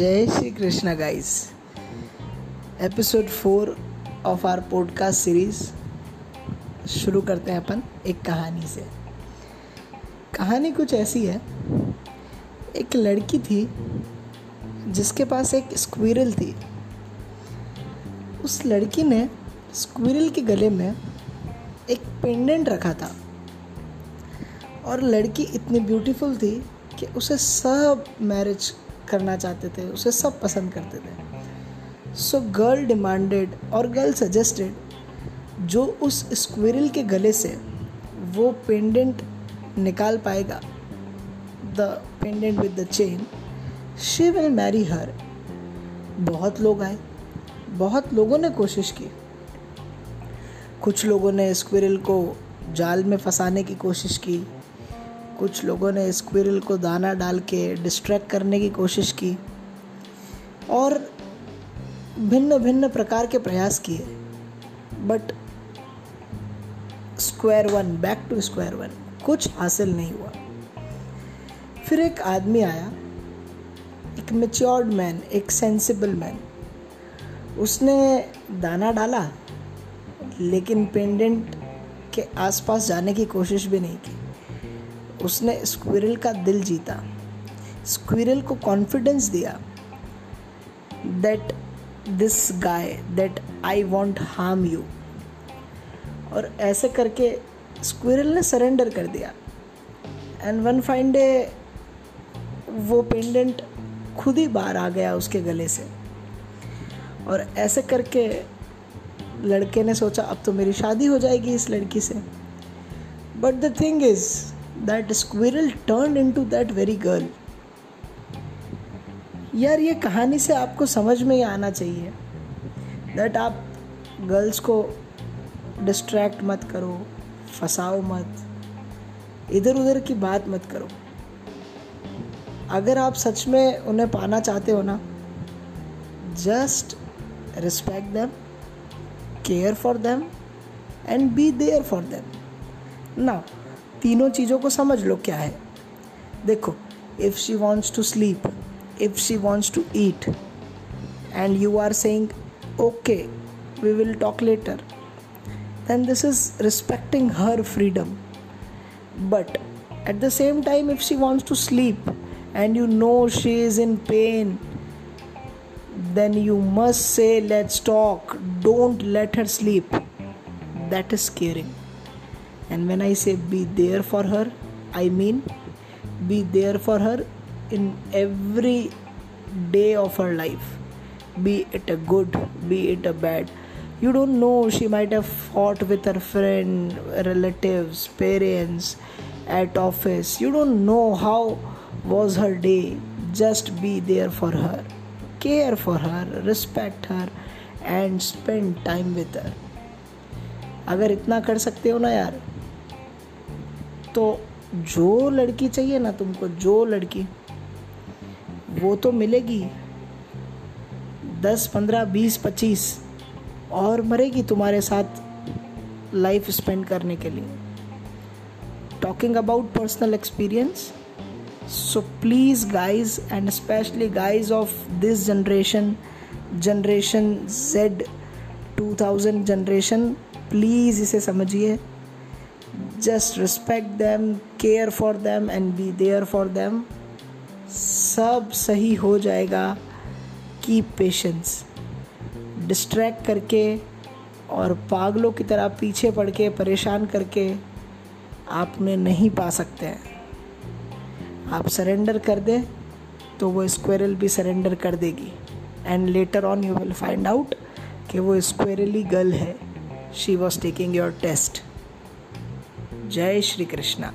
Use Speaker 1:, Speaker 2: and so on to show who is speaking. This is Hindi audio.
Speaker 1: Jai Shri Krishna guys episode four of our podcast series शुरू करते हैं अपन एक कहानी से। कहानी कुछ ऐसी है। एक लड़की थी जिसके पास एक स्क्विरल थी। उस लड़की ने स्क्विरल के गले में एक पेंडेंट रखा था। और लड़की इतनी ब्यूटीफुल थी कि उसे सब मैरिज करना चाहते थे, उसे सब पसंद करते थे। सो गर्ल डिमांडेड और गर्ल सजेस्टेड जो उस स्क्विरल के गले से वो पेंडेंट निकाल पाएगा the pendant with the chain she will marry her बहुत लोग आए, बहुत लोगों ने कोशिश की। कुछ लोगों ने स्क्विरल को जाल में फंसाने की कोशिश की कुछ लोगों ने स्क्विरल को दाना डाल के डिस्ट्रैक्ट करने की कोशिश की और भिन्न भिन्न प्रकार के प्रयास किए। But square one back to square one कुछ हासिल नहीं हुआ। फिर एक आदमी आया, एक मेच्योर्ड मैन एक सेंसिबल मैन उसने दाना डाला, लेकिन पेंडेंट के आसपास जाने की कोशिश भी नहीं की। उसने स्क्विरल का दिल जीता। स्क्विरल को कॉन्फिडेंस दिया that this guy that I won't harm you और ऐसे करके स्क्विरल ने सरेंडर कर दिया। एंड वन फाइन डे वो पेंडेंट खुद ही बाहर आ गया उसके गले से। और ऐसे करके लड़के ने सोचा, अब तो मेरी शादी हो जाएगी इस लड़की से। But the thing is that turn into that very girl यार, ये कहानी से आपको समझ में ही आना चाहिए दैट आप गर्ल्स को डिस्ट्रैक्ट मत करो, फंसाओ मत इधर उधर की बात मत करो। अगर आप सच में उन्हें पाना चाहते हो ना just respect them care for them and be there for them ना तीनों चीज़ों को समझ लो क्या है। देखो if she wants to sleep if she wants to eat and you are saying okay we will talk later then this is respecting her freedom but at the same time if she wants to sleep and you know she is in pain then you must say let's talk don't let her sleep that is caring and when i say be there for her i mean be there for her in every day of her life be it a good be it a bad you don't know she might have fought with her friend relatives parents at office you don't know how was her day just be there for her care for her respect her and spend time with her अगर इतना कर सकते हो ना यार तो जो लड़की चाहिए ना तुमको, जो लड़की, वो तो मिलेगी। दस, पंद्रह, बीस, पच्चीस, और मरेगी तुम्हारे साथ लाइफ स्पेंड करने के लिए। Talking about personal experience so please guys and specially guys of this generation generation Z 2000 generation please इसे समझिए। Just respect them care for them and be there for them सब सही हो जाएगा। की पेशेंस डिस्ट्रैक्ट करके और पागलों की तरह पीछे पड़ के, परेशान करके आप उन्हें नहीं पा सकते हैं। आप सरेंडर कर दें तो वो स्क्वेरल भी सरेंडर कर देगी। And later on you will find out कि वो स्क्वेरली गर्ल है। She was taking your test Jai Shri Krishna.